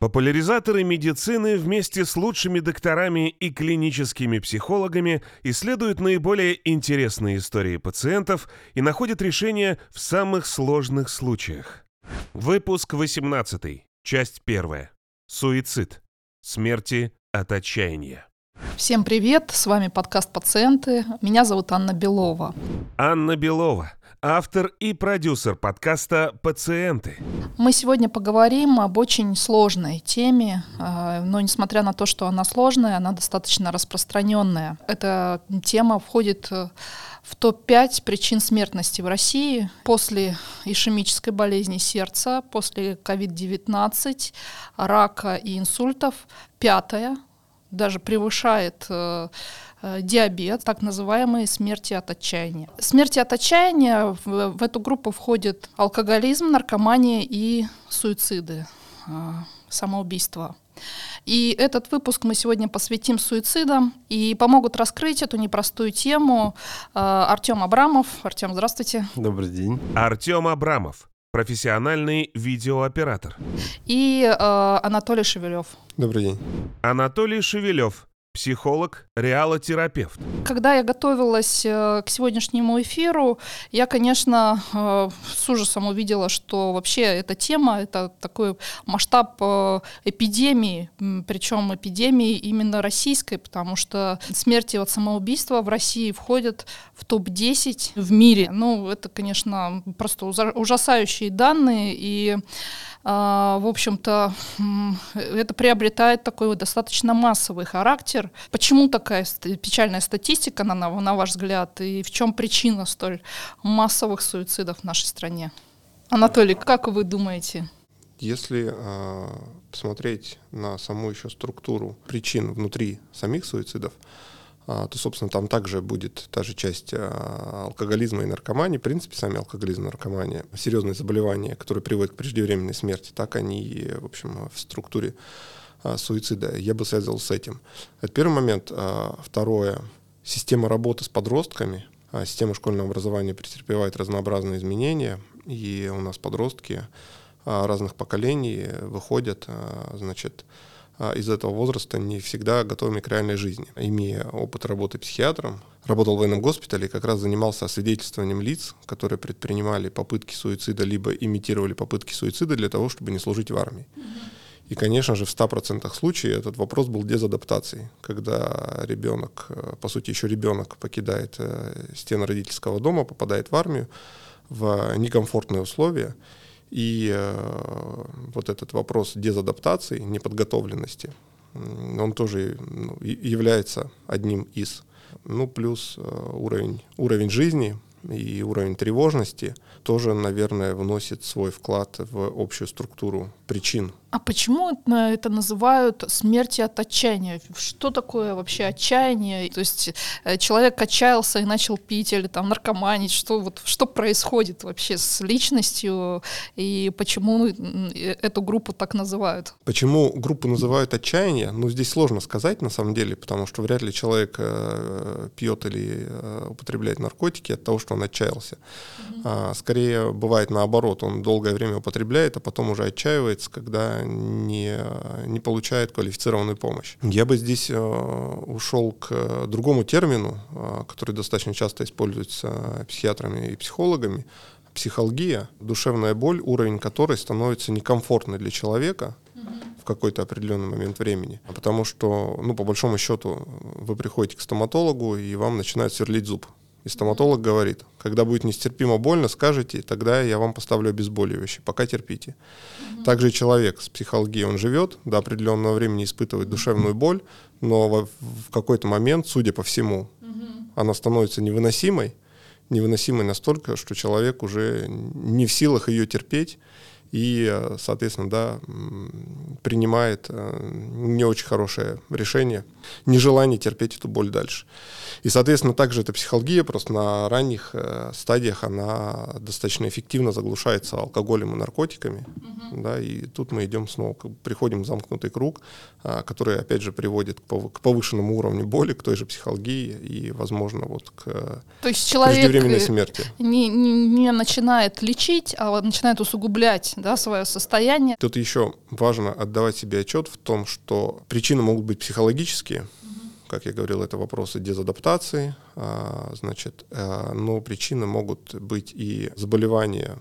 Популяризаторы медицины вместе с лучшими докторами и клиническими психологами исследуют наиболее интересные истории пациентов и находят решения в самых сложных случаях. Выпуск 18. Часть 1. Суицид. Смерти от отчаяния. Всем привет, с вами подкаст «Пациенты». Меня зовут Анна Белова. Анна Белова, автор и продюсер подкаста «Пациенты». Мы сегодня поговорим об очень сложной теме, э, но несмотря на то, что она сложная, она достаточно распространенная. Эта тема входит э, в топ-5 причин смертности в России после ишемической болезни сердца, после COVID-19, рака и инсультов. Пятая даже превышает э, диабет, так называемые смерти от отчаяния. Смерти от отчаяния в, в эту группу входит алкоголизм, наркомания и суициды, э, самоубийство. И этот выпуск мы сегодня посвятим суицидам и помогут раскрыть эту непростую тему э, Артем Абрамов. Артем, здравствуйте. Добрый день. Артем Абрамов, профессиональный видеооператор. И э, Анатолий Шевелев. Добрый день. Анатолий Шевелев, психолог, реалотерапевт. Когда я готовилась э, к сегодняшнему эфиру, я, конечно, э, с ужасом увидела, что вообще эта тема, это такой масштаб э, эпидемии, причем эпидемии именно российской, потому что смерти от самоубийства в России входят в топ-10 в мире. Ну, это, конечно, просто ужасающие данные, и в общем-то, это приобретает такой достаточно массовый характер. Почему такая печальная статистика, на, на ваш взгляд, и в чем причина столь массовых суицидов в нашей стране? Анатолий, как вы думаете? Если э, посмотреть на саму еще структуру причин внутри самих суицидов, а, то, собственно, там также будет та же часть а, алкоголизма и наркомании. В принципе, сами алкоголизм и наркомания, серьезные заболевания, которые приводят к преждевременной смерти, так они, в общем, в структуре а, суицида. Я бы связывал с этим. Это первый момент. Второе. Система работы с подростками. Система школьного образования претерпевает разнообразные изменения, и у нас подростки разных поколений выходят, значит, а, из этого возраста не всегда готовыми к реальной жизни. Имея опыт работы психиатром, работал в военном госпитале и как раз занимался освидетельствованием лиц, которые предпринимали попытки суицида, либо имитировали попытки суицида для того, чтобы не служить в армии. И, конечно же, в 100% случаев этот вопрос был дезадаптацией, когда ребенок, э, по сути, еще ребенок покидает э, стены родительского дома, попадает в армию в некомфортные условия, и э, вот этот вопрос дезадаптации, неподготовленности, он тоже ну, является одним из. Ну, плюс э, уровень, уровень жизни и уровень тревожности тоже, наверное, вносит свой вклад в общую структуру причин а почему это называют смертью от отчаяния? Что такое вообще отчаяние? То есть э, человек отчаялся и начал пить или там наркоманить. Что, вот, что происходит вообще с личностью и почему э, эту группу так называют? Почему группу называют отчаяние? Ну, здесь сложно сказать на самом деле, потому что вряд ли человек э, пьет или употребляет наркотики от того, что он отчаялся. А, скорее бывает наоборот, он долгое время употребляет, а потом уже отчаивается, когда не, не получает квалифицированную помощь. Я бы здесь э, ушел к другому термину, э, который достаточно часто используется психиатрами и психологами, психология, душевная боль, уровень которой становится некомфортной для человека в какой-то определенный момент времени. Потому что, ну, по большому счету, вы приходите к стоматологу, и вам начинает сверлить зуб. И стоматолог говорит, когда будет нестерпимо больно, скажите, тогда я вам поставлю обезболивающее, пока терпите. Угу. Также человек с психологией, он живет, до определенного времени испытывает душевную боль, но в, в какой-то момент, судя по всему, угу. она становится невыносимой, невыносимой настолько, что человек уже не в силах ее терпеть, и, э, соответственно, да, принимает э, не очень хорошее решение, нежелание терпеть эту боль дальше. И, соответственно, также эта психология просто на ранних э, стадиях она достаточно эффективно заглушается алкоголем и наркотиками, угу. да, и тут мы идем снова, приходим в замкнутый круг, который, опять же, приводит к повышенному уровню боли, к той же психологии и, возможно, вот к То есть человек преждевременной смерти. Не, не, не начинает лечить, а начинает усугублять да, свое состояние. Тут еще важно отдавать себе отчет в том, что причины могут быть психологические, как я говорил, это вопросы дезадаптации, а, значит, а, но причины могут быть и заболевания,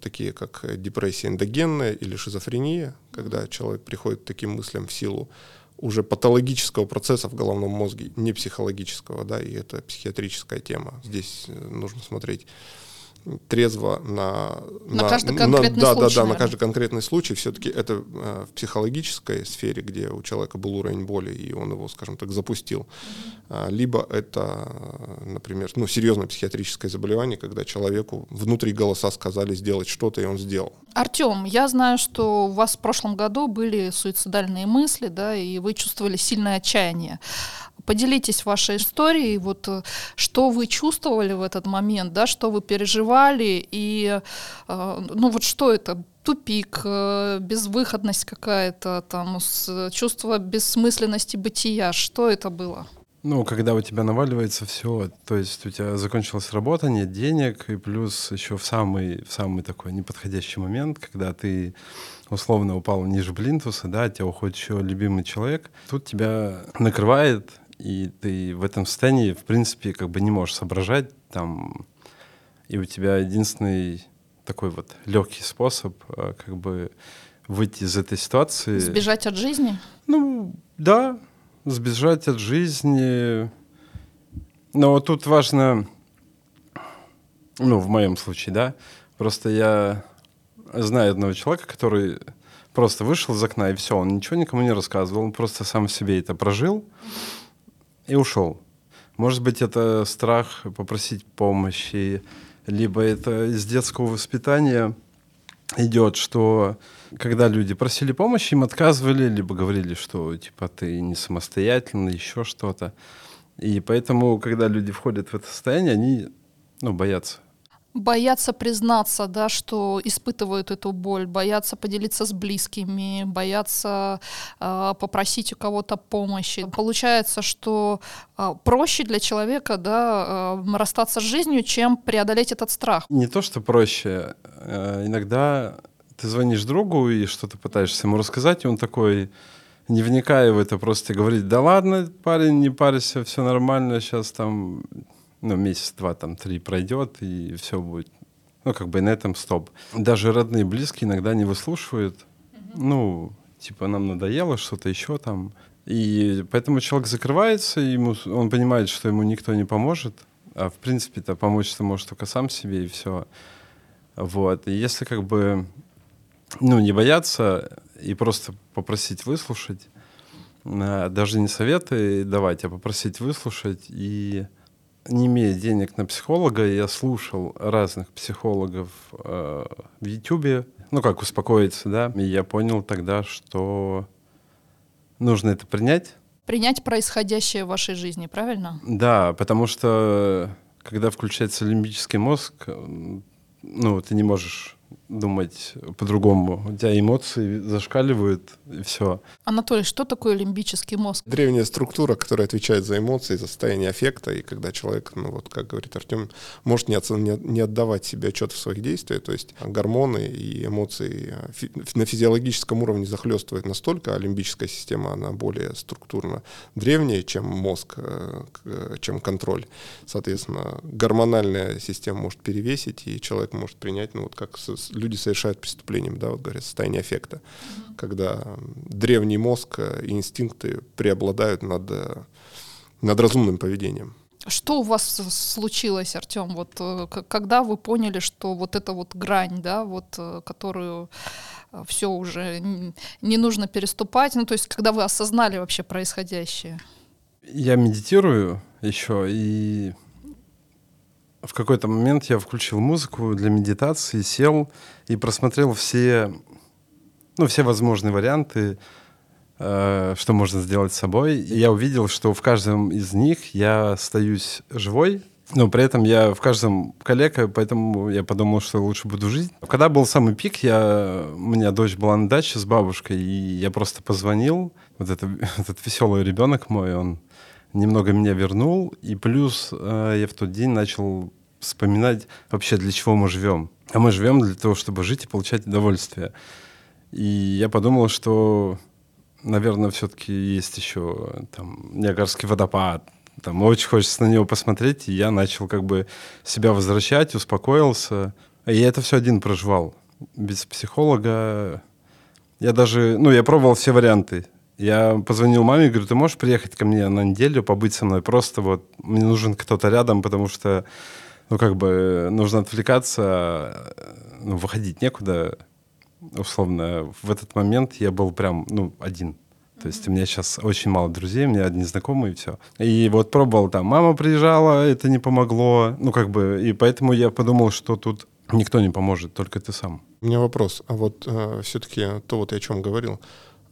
такие как депрессия эндогенная или шизофрения, когда человек приходит к таким мыслям в силу уже патологического процесса в головном мозге, не психологического, да, и это психиатрическая тема. Здесь э, нужно смотреть трезво на... На, на каждый конкретный на, да, случай. Да, да, на каждый конкретный случай. Все-таки это э, в психологической сфере, где у человека был уровень боли, и он его, скажем так, запустил. Mm-hmm. Либо это, например, ну, серьезное психиатрическое заболевание, когда человеку внутри голоса сказали сделать что-то, и он сделал. Артем, я знаю, что у вас в прошлом году были суицидальные мысли, да, и вы чувствовали сильное отчаяние. Поделитесь вашей историей, вот э, что вы чувствовали в этот момент, да, что вы переживали, и э, ну вот что это, тупик, э, безвыходность какая-то, там, чувство бессмысленности бытия, что это было? Ну, когда у тебя наваливается все, то есть у тебя закончилась работа, нет денег, и плюс еще в самый, в самый такой неподходящий момент, когда ты условно упал ниже блинтуса, да, от тебя уходит еще любимый человек, тут тебя накрывает и ты в этом состоянии, в принципе, как бы не можешь соображать там, и у тебя единственный такой вот легкий способ э, как бы выйти из этой ситуации. Сбежать от жизни? Ну, да, сбежать от жизни. Но тут важно, ну, в моем случае, да, просто я знаю одного человека, который просто вышел из окна, и все, он ничего никому не рассказывал, он просто сам себе это прожил. Mm-hmm и ушел. Может быть, это страх попросить помощи, либо это из детского воспитания идет, что когда люди просили помощи, им отказывали, либо говорили, что типа ты не самостоятельный, еще что-то. И поэтому, когда люди входят в это состояние, они ну, боятся боятся признаться, да, что испытывают эту боль, боятся поделиться с близкими, боятся э, попросить у кого-то помощи. Получается, что э, проще для человека да, э, расстаться с жизнью, чем преодолеть этот страх. Не то, что проще. Э, иногда ты звонишь другу и что-то пытаешься ему рассказать, и он такой не вникая в это, просто говорит, да ладно, парень, не парься, все нормально, сейчас там ну, месяц, два, там, три пройдет, и все будет. Ну, как бы на этом стоп. Даже родные, близкие иногда не выслушивают. Mm-hmm. Ну, типа, нам надоело что-то еще там. И поэтому человек закрывается, ему, он понимает, что ему никто не поможет. А в принципе-то помочь-то может только сам себе, и все. Вот. И если как бы, ну, не бояться и просто попросить выслушать, а, даже не советы давать, а попросить выслушать и не имея денег на психолога, я слушал разных психологов э, в Ютубе, ну как успокоиться, да, и я понял тогда, что нужно это принять. Принять происходящее в вашей жизни, правильно? Да, потому что когда включается лимбический мозг, ну, ты не можешь думать по-другому. У тебя эмоции зашкаливают, и все. Анатолий, что такое лимбический мозг? Древняя структура, которая отвечает за эмоции, за состояние аффекта, и когда человек, ну вот как говорит Артем, может не, оцен, не, отдавать себе отчет в своих действиях, то есть гормоны и эмоции фи, на физиологическом уровне захлестывают настолько, а лимбическая система, она более структурно древняя, чем мозг, э, чем контроль. Соответственно, гормональная система может перевесить, и человек может принять, ну вот как люди совершают преступлением, да, вот говорят, состояние аффекта, mm-hmm. когда древний мозг и инстинкты преобладают над, над разумным поведением. Что у вас случилось, Артем? Вот э, когда вы поняли, что вот эта вот грань, да, вот э, которую э, все уже не нужно переступать, ну то есть когда вы осознали вообще происходящее? Я медитирую еще и в какой-то момент я включил музыку для медитации, сел и просмотрел все, ну, все возможные варианты, э, что можно сделать с собой. И я увидел, что в каждом из них я остаюсь живой, но при этом я в каждом калека, поэтому я подумал, что лучше буду жить. Когда был самый пик, я, у меня дочь была на даче с бабушкой, и я просто позвонил. Вот это, этот веселый ребенок мой, он немного меня вернул, и плюс э, я в тот день начал вспоминать вообще, для чего мы живем. А мы живем для того, чтобы жить и получать удовольствие. И я подумал, что, наверное, все-таки есть еще там Ниагарский водопад, там очень хочется на него посмотреть, и я начал как бы себя возвращать, успокоился. И я это все один проживал, без психолога. Я даже, ну, я пробовал все варианты. Я позвонил маме и говорю, ты можешь приехать ко мне на неделю, побыть со мной? Просто вот мне нужен кто-то рядом, потому что, ну, как бы нужно отвлекаться, ну, выходить некуда, условно. В этот момент я был прям, ну, один. То есть у меня сейчас очень мало друзей, у меня одни знакомые и все. И вот пробовал там, мама приезжала, это не помогло. Ну, как бы, и поэтому я подумал, что тут никто не поможет, только ты сам. У меня вопрос. А вот э, все-таки то, вот я о чем говорил,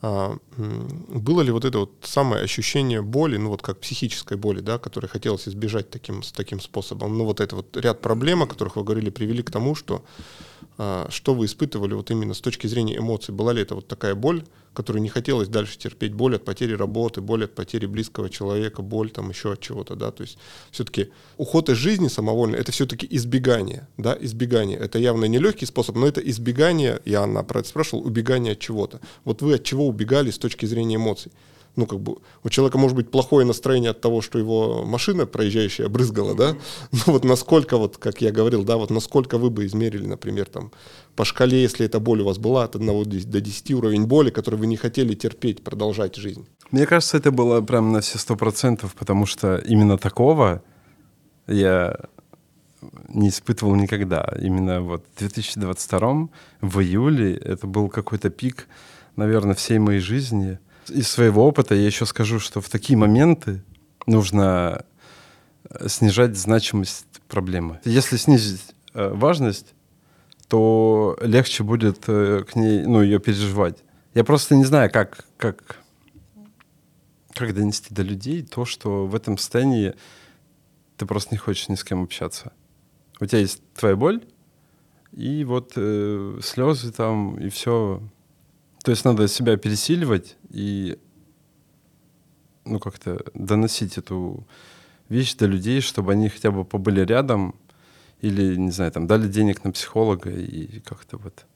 было ли вот это вот самое ощущение боли, ну вот как психической боли, да, которой хотелось избежать таким, с таким способом? Ну вот это вот ряд проблем, о которых вы говорили, привели к тому, что а, что вы испытывали вот именно с точки зрения эмоций? Была ли это вот такая боль, которую не хотелось дальше терпеть, боль от потери работы, боль от потери близкого человека, боль там еще от чего-то, да, то есть все-таки уход из жизни самовольно, это все-таки избегание, да, избегание, это явно не легкий способ, но это избегание, я Анна про это спрашивал, убегание от чего-то. Вот вы от чего убегали с точки зрения эмоций? ну, как бы, у человека может быть плохое настроение от того, что его машина проезжающая брызгала, да, ну, вот насколько, вот, как я говорил, да, вот насколько вы бы измерили, например, там, по шкале, если эта боль у вас была от 1 до 10 уровень боли, который вы не хотели терпеть, продолжать жизнь? Мне кажется, это было прям на все сто процентов, потому что именно такого я не испытывал никогда. Именно вот в 2022 в июле это был какой-то пик, наверное, всей моей жизни — из своего опыта я еще скажу, что в такие моменты нужно э, снижать значимость проблемы. Если снизить э, важность, то легче будет э, к ней, ну, ее переживать. Я просто не знаю, как, как, как донести до людей то, что в этом состоянии ты просто не хочешь ни с кем общаться. У тебя есть твоя боль, и вот э, слезы там, и все. То есть надо себя пересиливать и ну как-то доносить эту вещь до людей, чтобы они хотя бы побыли рядом или, не знаю, там дали денег на психолога и как-то вот.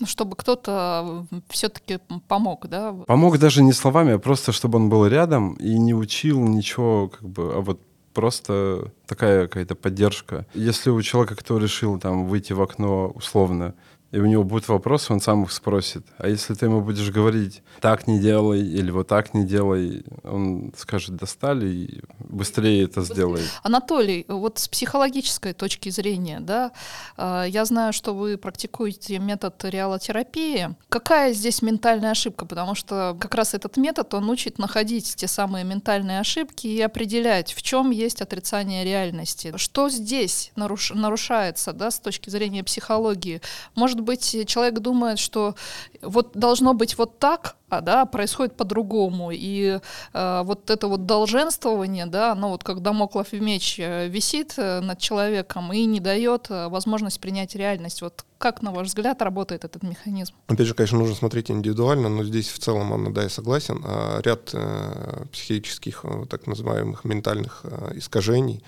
Ну, чтобы кто-то все-таки помог, да? Помог даже не словами, а просто чтобы он был рядом и не учил ничего, как бы, а вот просто такая какая-то поддержка. Если у человека, кто решил там выйти в окно условно, и у него будут вопросы, он сам их спросит. А если ты ему будешь говорить, так не делай, или вот так не делай, он скажет, достали, и быстрее это сделает. Анатолий, вот с психологической точки зрения, да, э, я знаю, что вы практикуете метод реалотерапии. Какая здесь ментальная ошибка? Потому что как раз этот метод, он учит находить те самые ментальные ошибки и определять, в чем есть отрицание реальности. Что здесь наруш нарушается, да, с точки зрения психологии? Может быть, человек думает, что вот должно быть вот так, а да, происходит по-другому. И э, вот это вот долженствование, да, оно вот как домоклов меч э, висит э, над человеком и не дает э, возможность принять реальность. Вот как, на ваш взгляд, работает этот механизм? Опять же, конечно, нужно смотреть индивидуально, но здесь в целом, Анна, да, я согласен. А ряд э, психических, так называемых ментальных э, искажений,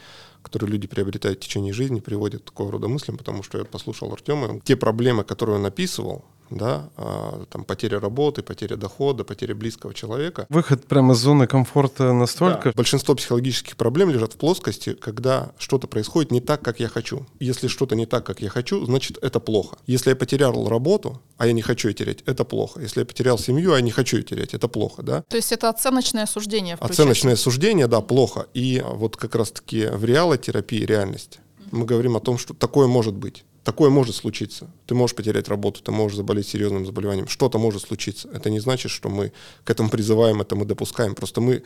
которые люди приобретают в течение жизни, приводят к такого рода мыслям, потому что я послушал Артема. Те проблемы, которые он описывал, да, а, там потеря работы, потеря дохода, потеря близкого человека. Выход прямо из зоны комфорта настолько. Да. Большинство психологических проблем лежат в плоскости, когда что-то происходит не так, как я хочу. Если что-то не так, как я хочу, значит это плохо. Если я потерял работу, а я не хочу ее терять, это плохо. Если я потерял семью, а я не хочу ее терять, это плохо, да? То есть это оценочное суждение. Включается. Оценочное суждение, да, плохо. И вот как раз-таки в реалотерапии реальность мы говорим о том, что такое может быть. Такое может случиться. Ты можешь потерять работу, ты можешь заболеть серьезным заболеванием. Что-то может случиться. Это не значит, что мы к этому призываем, это мы допускаем. Просто мы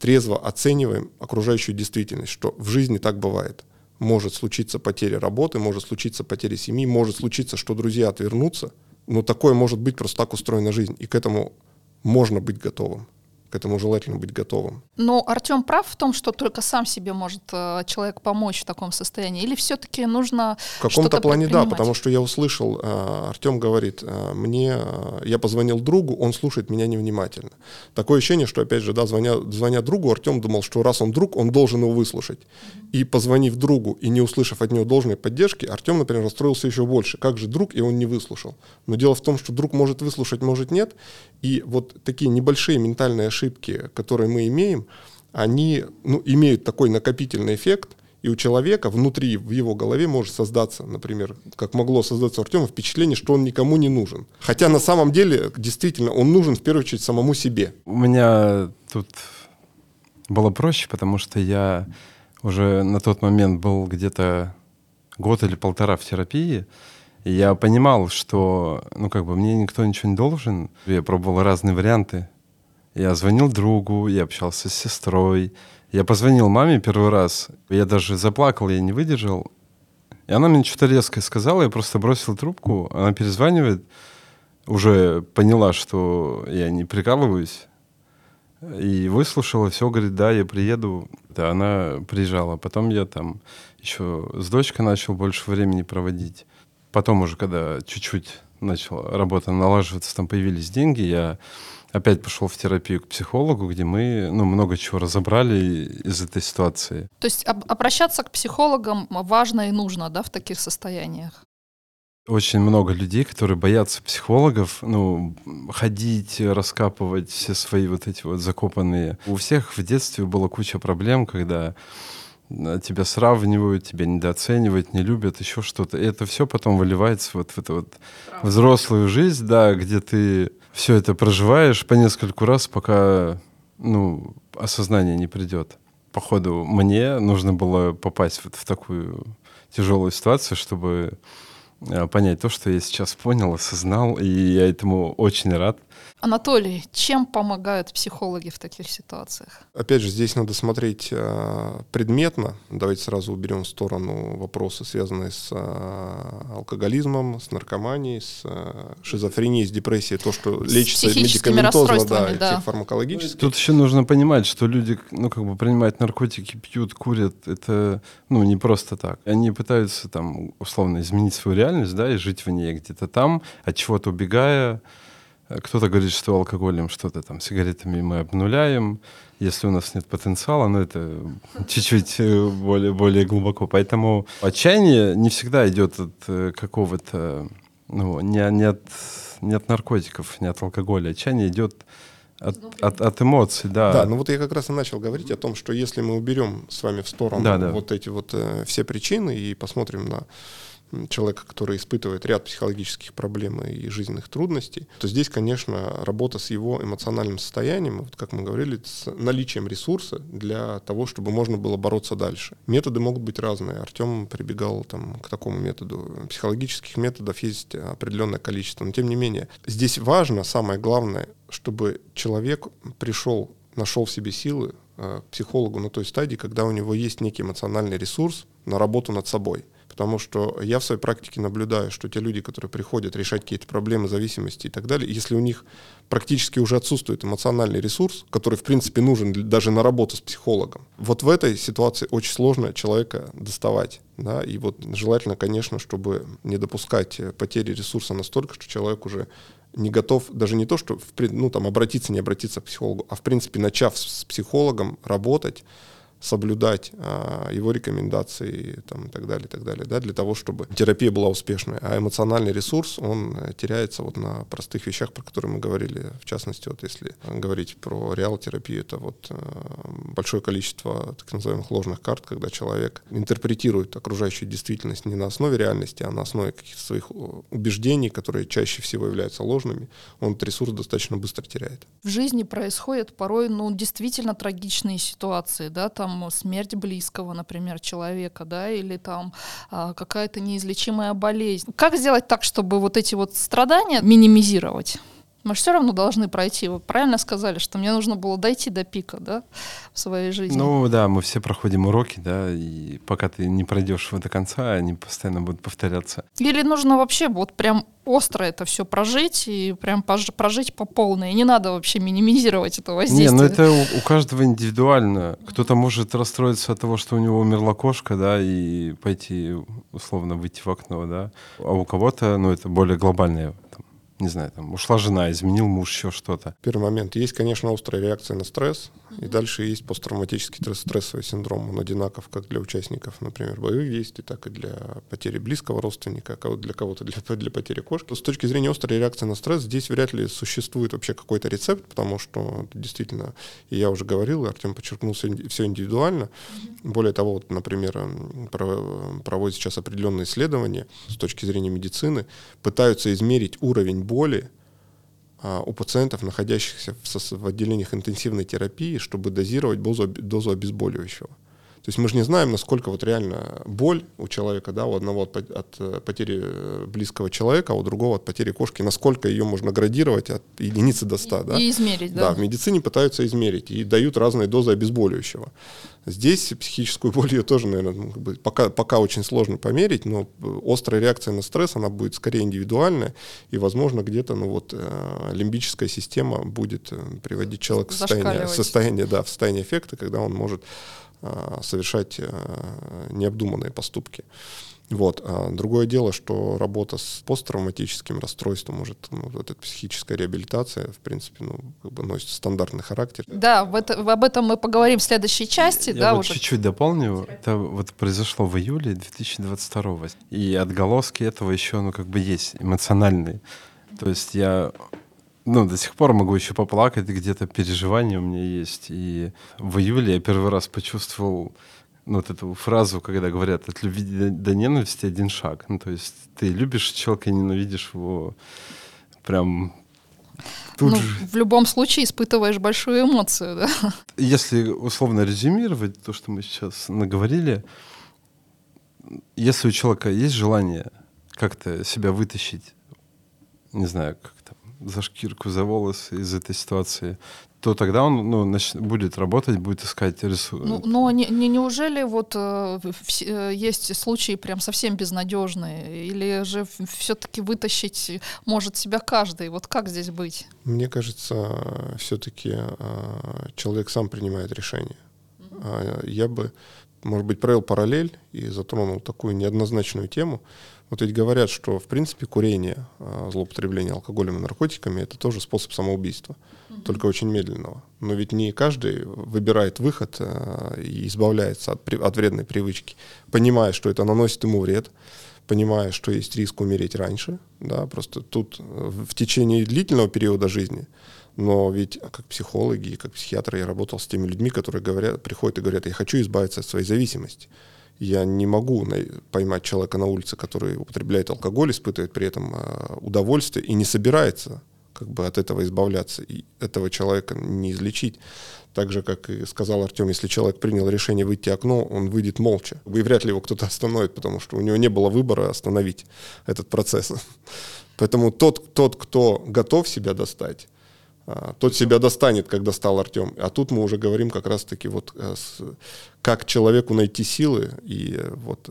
трезво оцениваем окружающую действительность, что в жизни так бывает. Может случиться потеря работы, может случиться потеря семьи, может случиться, что друзья отвернутся. Но такое может быть, просто так устроена жизнь. И к этому можно быть готовым. К этому желательно быть готовым. Но Артем прав в том, что только сам себе может э, человек помочь в таком состоянии, или все-таки нужно В каком-то плане да, потому что я услышал, э, Артем говорит, э, мне, э, я позвонил другу, он слушает меня невнимательно. Такое ощущение, что опять же, да, звоня, звоня другу, Артем думал, что раз он друг, он должен его выслушать. И позвонив другу и не услышав от него должной поддержки, Артем, например, расстроился еще больше. Как же друг, и он не выслушал. Но дело в том, что друг может выслушать, может нет. И вот такие небольшие ментальные ошибки, которые мы имеем, они ну, имеют такой накопительный эффект, и у человека внутри, в его голове может создаться, например, как могло создаться у Артема, впечатление, что он никому не нужен. Хотя на самом деле, действительно, он нужен в первую очередь самому себе. У меня тут было проще, потому что я уже на тот момент был где-то год или полтора в терапии, и я понимал, что, ну, как бы мне никто ничего не должен. Я пробовал разные варианты. Я звонил другу, я общался с сестрой. Я позвонил маме первый раз. Я даже заплакал, я не выдержал. И она мне что-то резкое сказала, я просто бросил трубку. Она перезванивает, уже поняла, что я не прикалываюсь. И выслушала, все, говорит, да, я приеду. Да, она приезжала. Потом я там еще с дочкой начал больше времени проводить. Потом уже, когда чуть-чуть начала работа налаживаться, там появились деньги, я опять пошел в терапию к психологу, где мы ну, много чего разобрали из этой ситуации. То есть об- обращаться к психологам важно и нужно, да, в таких состояниях? Очень много людей, которые боятся психологов, ну, ходить, раскапывать все свои вот эти вот закопанные. У всех в детстве была куча проблем, когда тебя сравнивают, тебя недооценивают, не любят, еще что-то. И это все потом выливается вот в эту вот взрослую жизнь, да, где ты все это проживаешь по нескольку раз, пока ну, осознание не придет. Походу, мне нужно было попасть вот в такую тяжелую ситуацию, чтобы э, понять то, что я сейчас понял, осознал, и я этому очень рад. Анатолий, чем помогают психологи в таких ситуациях? Опять же, здесь надо смотреть э, предметно. Давайте сразу уберем в сторону вопросы, связанные с э, алкоголизмом, с наркоманией, с э, шизофренией, с депрессией, то, что лечится медикаментозно, да, да. фармакологически. Тут еще нужно понимать, что люди, ну, как бы принимают наркотики, пьют, курят, это, ну, не просто так. Они пытаются там, условно, изменить свою реальность, да, и жить в ней где-то там, от чего-то убегая, кто-то говорит, что алкоголем что-то там, сигаретами мы обнуляем, если у нас нет потенциала, но это чуть-чуть э, более, более глубоко. Поэтому отчаяние не всегда идет от э, какого-то, ну, не, не, от, не от наркотиков, не от алкоголя. Отчаяние идет от, от, от эмоций, да. Да, ну вот я как раз и начал говорить о том, что если мы уберем с вами в сторону да, да. вот эти вот э, все причины и посмотрим на человека, который испытывает ряд психологических проблем и жизненных трудностей, то здесь, конечно, работа с его эмоциональным состоянием, вот как мы говорили, с наличием ресурса для того, чтобы можно было бороться дальше. Методы могут быть разные. Артем прибегал там, к такому методу. Психологических методов есть определенное количество, но тем не менее. Здесь важно, самое главное, чтобы человек пришел, нашел в себе силы э, к психологу на той стадии, когда у него есть некий эмоциональный ресурс на работу над собой – потому что я в своей практике наблюдаю, что те люди, которые приходят решать какие-то проблемы, зависимости и так далее, если у них практически уже отсутствует эмоциональный ресурс, который, в принципе, нужен даже на работу с психологом, вот в этой ситуации очень сложно человека доставать. Да? И вот желательно, конечно, чтобы не допускать потери ресурса настолько, что человек уже не готов, даже не то, что ну, там, обратиться, не обратиться к психологу, а в принципе, начав с психологом работать, соблюдать а, его рекомендации там, и так далее, и так далее, да, для того, чтобы терапия была успешной. А эмоциональный ресурс, он э, теряется вот на простых вещах, про которые мы говорили, в частности, вот если говорить про реал-терапию, это вот э, большое количество так называемых ложных карт, когда человек интерпретирует окружающую действительность не на основе реальности, а на основе каких-то своих убеждений, которые чаще всего являются ложными, он этот ресурс достаточно быстро теряет. В жизни происходят порой, ну, действительно трагичные ситуации, да, там там смерть близкого, например, человека, да, или там а, какая-то неизлечимая болезнь. Как сделать так, чтобы вот эти вот страдания минимизировать? Мы же все равно должны пройти. Вы правильно сказали, что мне нужно было дойти до пика, да, в своей жизни. Ну да, мы все проходим уроки, да, и пока ты не пройдешь его до конца, они постоянно будут повторяться. Или нужно вообще вот прям остро это все прожить и прям прожить по полной. И не надо вообще минимизировать это Не, воздействие. ну это у, у каждого индивидуально. Кто-то может расстроиться от того, что у него умерла кошка, да, и пойти условно выйти в окно, да. А у кого-то, ну это более глобальное, не знаю, там ушла жена, изменил муж, еще что-то. Первый момент. Есть, конечно, острая реакция на стресс, и дальше есть посттравматический стресс- стрессовый синдром. Он одинаков как для участников, например, боевых действий, так и для потери близкого родственника, а для кого-то для, для потери кошки. С точки зрения острой реакции на стресс, здесь вряд ли существует вообще какой-то рецепт, потому что действительно, и я уже говорил, и Артем подчеркнул, все индивидуально. Более того, вот, например, проводят сейчас определенные исследования с точки зрения медицины, пытаются измерить уровень боли а, у пациентов, находящихся в, отделениях интенсивной терапии, чтобы дозировать дозу обезболивающего. То есть мы же не знаем, насколько вот реально боль у человека, да, у одного от, от, э, потери э, близкого человека, а у другого от потери кошки, насколько ее можно градировать от единицы до 100, да? И измерить, Да, да. в медицине пытаются измерить и дают разные дозы обезболивающего. Здесь психическую боль ее тоже, наверное, ну, как бы пока, пока очень сложно померить, но э, острая реакция на стресс, она будет скорее индивидуальная, и, возможно, где-то ну, вот, э, лимбическая система будет приводить человека в состояние, состояние, да, в состояние эффекта, когда он может совершать э, необдуманные поступки. Вот. А другое дело, что работа с посттравматическим расстройством, может, ну, вот эта психическая реабилитация, в принципе, ну, как бы носит стандартный характер. Да, в это- об этом мы поговорим в следующей части, Я да, вот уже. чуть-чуть дополню. Это вот произошло в июле 2022 И отголоски этого еще, ну, как бы есть, эмоциональные. То есть я, ну, до сих пор могу еще поплакать, где-то переживания у меня есть. И в июле я первый раз почувствовал ну, вот эту фразу, когда говорят «от любви до- ненависти один шаг». Ну, то есть ты любишь человека и ненавидишь его прям тут ну, же. в любом случае испытываешь большую эмоцию, да. Если условно резюмировать то, что мы сейчас наговорили, если у человека есть желание как-то себя вытащить, не знаю, как там, за шкирку, за волосы из этой ситуации, то тогда он ну, нач- будет работать, будет искать ресурсы. Ну, но не, не- неужели вот э, э, есть случаи прям совсем безнадежные? Или же все-таки вытащить может себя каждый? Вот как здесь быть? Мне кажется, все-таки человек сам принимает решение. А, Я бы, может быть, провел параллель и затронул такую неоднозначную тему. Вот ведь говорят, что, в принципе, курение, а, злоупотребление алкоголем и наркотиками – это тоже способ самоубийства, только очень медленного. Но ведь не каждый выбирает выход а, и избавляется от, от вредной привычки, понимая, что это наносит ему вред, понимая, что есть риск умереть раньше, да, просто тут э, в течение длительного периода жизни, но ведь как психологи и как психиатры я работал с теми людьми, которые говорят, приходят и говорят, я хочу избавиться от своей зависимости. Я не могу поймать человека на улице, который употребляет алкоголь, испытывает при этом э, удовольствие и не собирается как бы от этого избавляться. И этого человека не излечить. Так же, как и сказал Артем, если человек принял решение выйти окно, он выйдет молча. И вряд ли его кто-то остановит, потому что у него не было выбора остановить этот процесс. Поэтому тот, тот кто готов себя достать, а, тот себя достанет, как достал Артем. А тут мы уже говорим как раз-таки вот э, как человеку найти силы и э, вот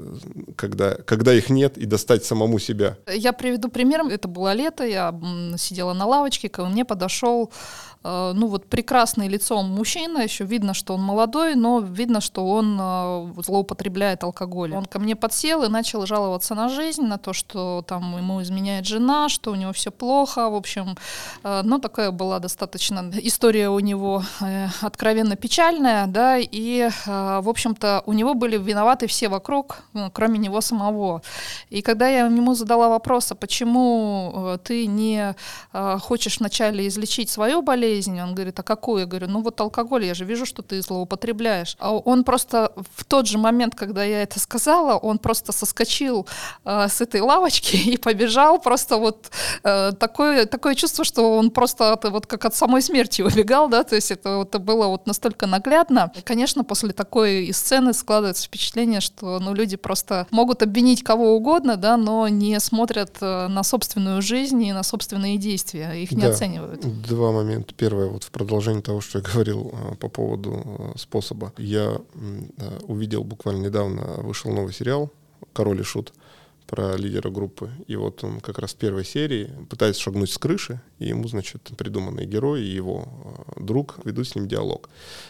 когда, когда их нет и достать самому себя. Я приведу пример. Это было лето, я сидела на лавочке, ко мне подошел, э, ну вот прекрасный лицом мужчина, еще видно, что он молодой, но видно, что он э, злоупотребляет алкоголем. Он ко мне подсел и начал жаловаться на жизнь, на то, что там ему изменяет жена, что у него все плохо, в общем, ну такая была достаточно история у него откровенно печальная, да, и э, в общем-то у него были виноваты все вокруг, э, кроме него самого. И когда я ему задала вопрос, а почему э, ты не э, хочешь вначале излечить свою болезнь, он говорит, а какую? Я говорю, ну вот алкоголь, я же вижу, что ты злоупотребляешь. А он просто в тот же момент, когда я это сказала, он просто соскочил э, с этой лавочки и побежал, просто вот такое, такое чувство, что он просто от- вот как от самой смерти убегал, да, то есть это, это было вот настолько наглядно. Конечно, после такой сцены складывается впечатление, что ну, люди просто могут обвинить кого угодно, да, но не смотрят э, на собственную жизнь и на собственные действия, их не Да. оценивают. Два момента. Первое, вот в продолжении того, что я говорил э, по поводу э, способа. Я увидел буквально недавно, вышел новый сериал «Король и Шут» про лидера группы. И вот он как раз в первой серии пытается шагнуть с крыши, и ему, значит, придуманный герой и его э, друг ведут с ним диалог.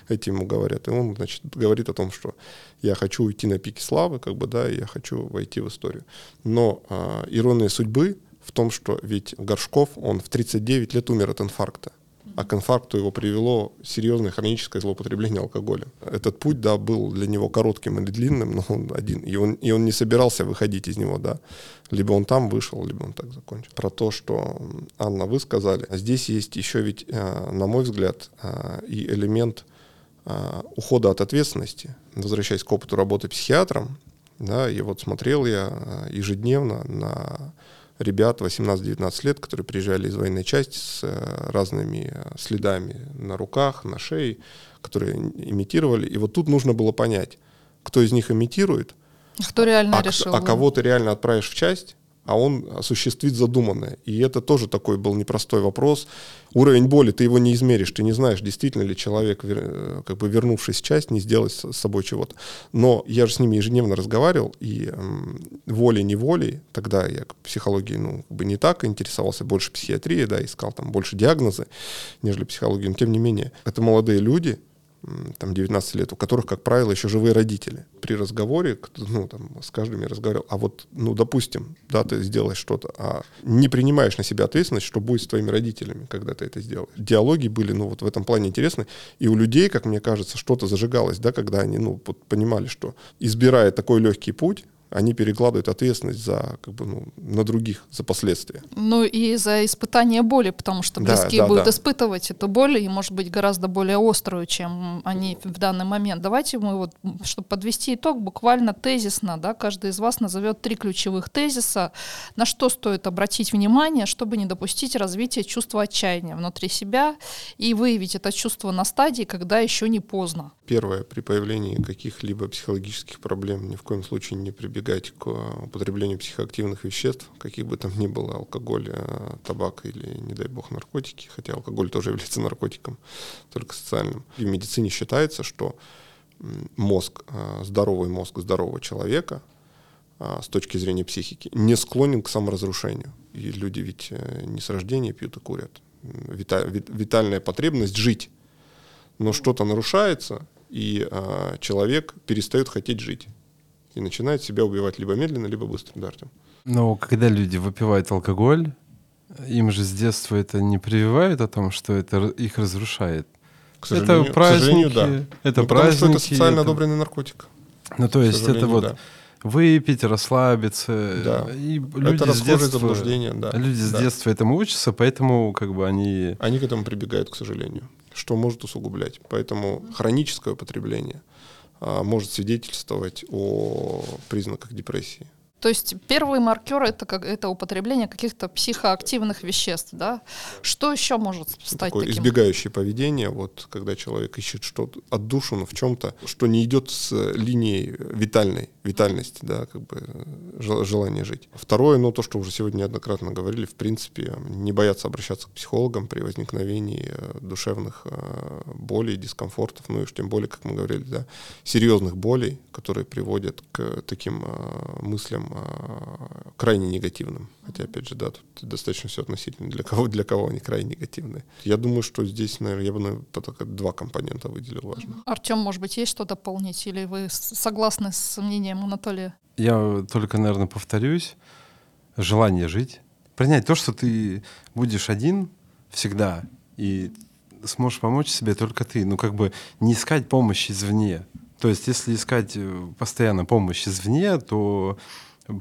Эти ему говорят. И он, значит, говорит о том, что я хочу уйти на пике славы, как бы, да, и я хочу войти в историю. Но э, ирония судьбы в том, что ведь Горшков, он в 39 лет умер от инфаркта. А к инфаркту его привело серьезное хроническое злоупотребление алкоголем. Этот путь, да, был для него коротким или длинным, но он один. И он, и он не собирался выходить из него, да. Либо он там вышел, либо он так закончил. Про то, что, Анна, вы сказали, здесь есть еще ведь, э, на мой взгляд, э, и элемент э, ухода от ответственности. Возвращаясь к опыту работы психиатром, да, и вот смотрел я ежедневно на ребят 18-19 лет, которые приезжали из военной части с э, разными э, следами на руках, на шее, которые имитировали. И вот тут нужно было понять, кто из них имитирует, Кто реально а, решил? а кого ты реально отправишь в часть, а он осуществит задуманное. И это тоже такой был непростой вопрос. Уровень боли, ты его не измеришь, ты не знаешь, действительно ли человек, э, как бы вернувшись в часть, не сделает с собой чего-то. Но я же с ними ежедневно разговаривал, и м, волей-неволей, тогда я к психологии ну, как бы не так интересовался, больше психиатрией, да, искал там больше диагнозы, нежели психологию, но тем не менее, это молодые люди, там 19 лет, у которых, как правило, еще живые родители. При разговоре, ну, там, с каждым я разговаривал, а вот, ну, допустим, да, ты сделаешь что-то, а не принимаешь на себя ответственность, что будет с твоими родителями, когда ты это сделаешь. Диалоги были, ну, вот в этом плане интересны, и у людей, как мне кажется, что-то зажигалось, да, когда они, ну, вот понимали, что, избирая такой легкий путь, они перекладывают ответственность за, как бы, ну, на других, за последствия. Ну и за испытание боли, потому что Да, близкие да, будут да. испытывать эту боль, и может быть гораздо более острую, чем они в данный момент. Давайте мы вот, чтобы подвести итог, буквально тезисно, да, каждый из вас назовет три ключевых тезиса, на что стоит обратить внимание, чтобы не допустить развития чувства отчаяния внутри себя и выявить это чувство на стадии, когда еще не поздно. Первое, при появлении каких-либо психологических проблем ни в коем случае не прибегать к э, употреблению психоактивных веществ, каких бы там ни было, алкоголь, э, табак или, не дай бог, наркотики, хотя алкоголь тоже является наркотиком, только социальным. В медицине считается, что мозг, э, здоровый мозг здорового человека с точки зрения психики не склонен к саморазрушению. И люди ведь не с рождения пьют и курят. Витальная потребность жить. Но что-то нарушается, и человек перестает хотеть жить. И начинает себя убивать либо медленно, либо быстро. Да, Артем? Но когда люди выпивают алкоголь, им же с детства это не прививают о том, что это их разрушает. К сожалению, это к праздники, сожалению, да. это Ну, потому что это праздники, социально это- одобренный наркотик. Ну, то К есть это вот да. выпить, расслабиться. Да. И люди Это с расхожее детства, заблуждение, да. люди с Да. детства этому учатся, поэтому как бы они... Они к этому прибегают, к сожалению, что может усугублять. Поэтому хроническое употребление может свидетельствовать о признаках депрессии. То есть первый маркер это, как, это употребление каких-то психоактивных веществ, да? Что еще может стать Такое таким? избегающее поведение, вот когда человек ищет что-то отдушину в чем-то, что не идет с линией витальной, витальности, да, как бы э, жел- желания жить. Второе, ну то, что уже сегодня неоднократно говорили, в принципе, не бояться обращаться к психологам при возникновении э, душевных э, болей, дискомфортов, ну и уж тем более, как мы говорили, да, серьезных болей, которые приводят к таким мыслям крайне негативным. Хотя, опять же, да, тут достаточно все относительно. Для кого, для кого они крайне негативные. Я думаю, что здесь, наверное, я бы наверное, два компонента выделил важных. Артем, может быть, есть что дополнить? Или вы согласны с мнением Анатолия? Я только, наверное, повторюсь. Желание жить. Принять то, что ты будешь один всегда, и сможешь помочь себе только ты. Ну, как бы не искать помощи извне. То есть, если искать э, постоянно помощь извне, то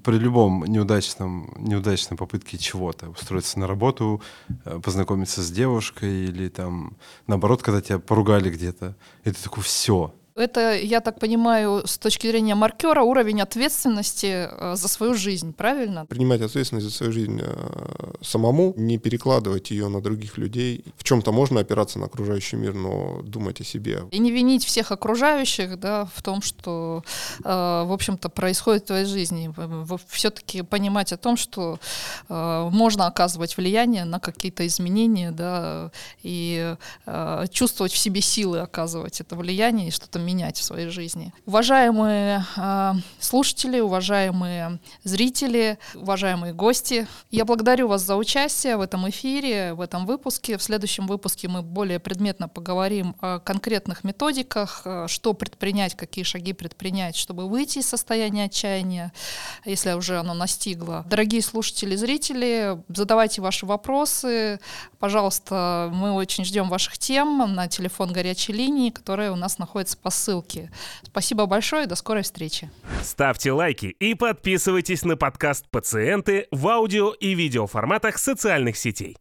при любом неудачном, неудачной попытке чего-то, устроиться на работу, э, познакомиться с девушкой или там, наоборот, когда тебя поругали где-то, и ты такой, все, Это, я так понимаю, с точки зрения маркера уровень ответственности э, за свою жизнь, правильно? Принимать ответственность за свою жизнь э, самому, не перекладывать ее на других людей. В чем-то можно опираться на окружающий мир, но думать о себе. И не винить всех окружающих да, в том, что, э, в общем-то, происходит в твоей жизни. Все-таки понимать о том, что можно оказывать влияние на какие-то изменения, да, и чувствовать в себе силы оказывать это влияние и что-то менять в своей жизни. Уважаемые э, слушатели, уважаемые зрители, уважаемые гости, я благодарю вас за участие в этом эфире, в этом выпуске. В следующем выпуске мы более предметно поговорим о конкретных методиках, э, что предпринять, какие шаги предпринять, чтобы выйти из состояния отчаяния, если уже оно настигло. Дорогие слушатели, зрители, задавайте ваши вопросы. Пожалуйста, мы очень ждем ваших тем на телефон горячей линии, которая у нас находится по ссылке. Спасибо большое, до скорой встречи. Ставьте лайки и подписывайтесь на подкаст «Пациенты» в аудио и видеоформатах социальных сетей.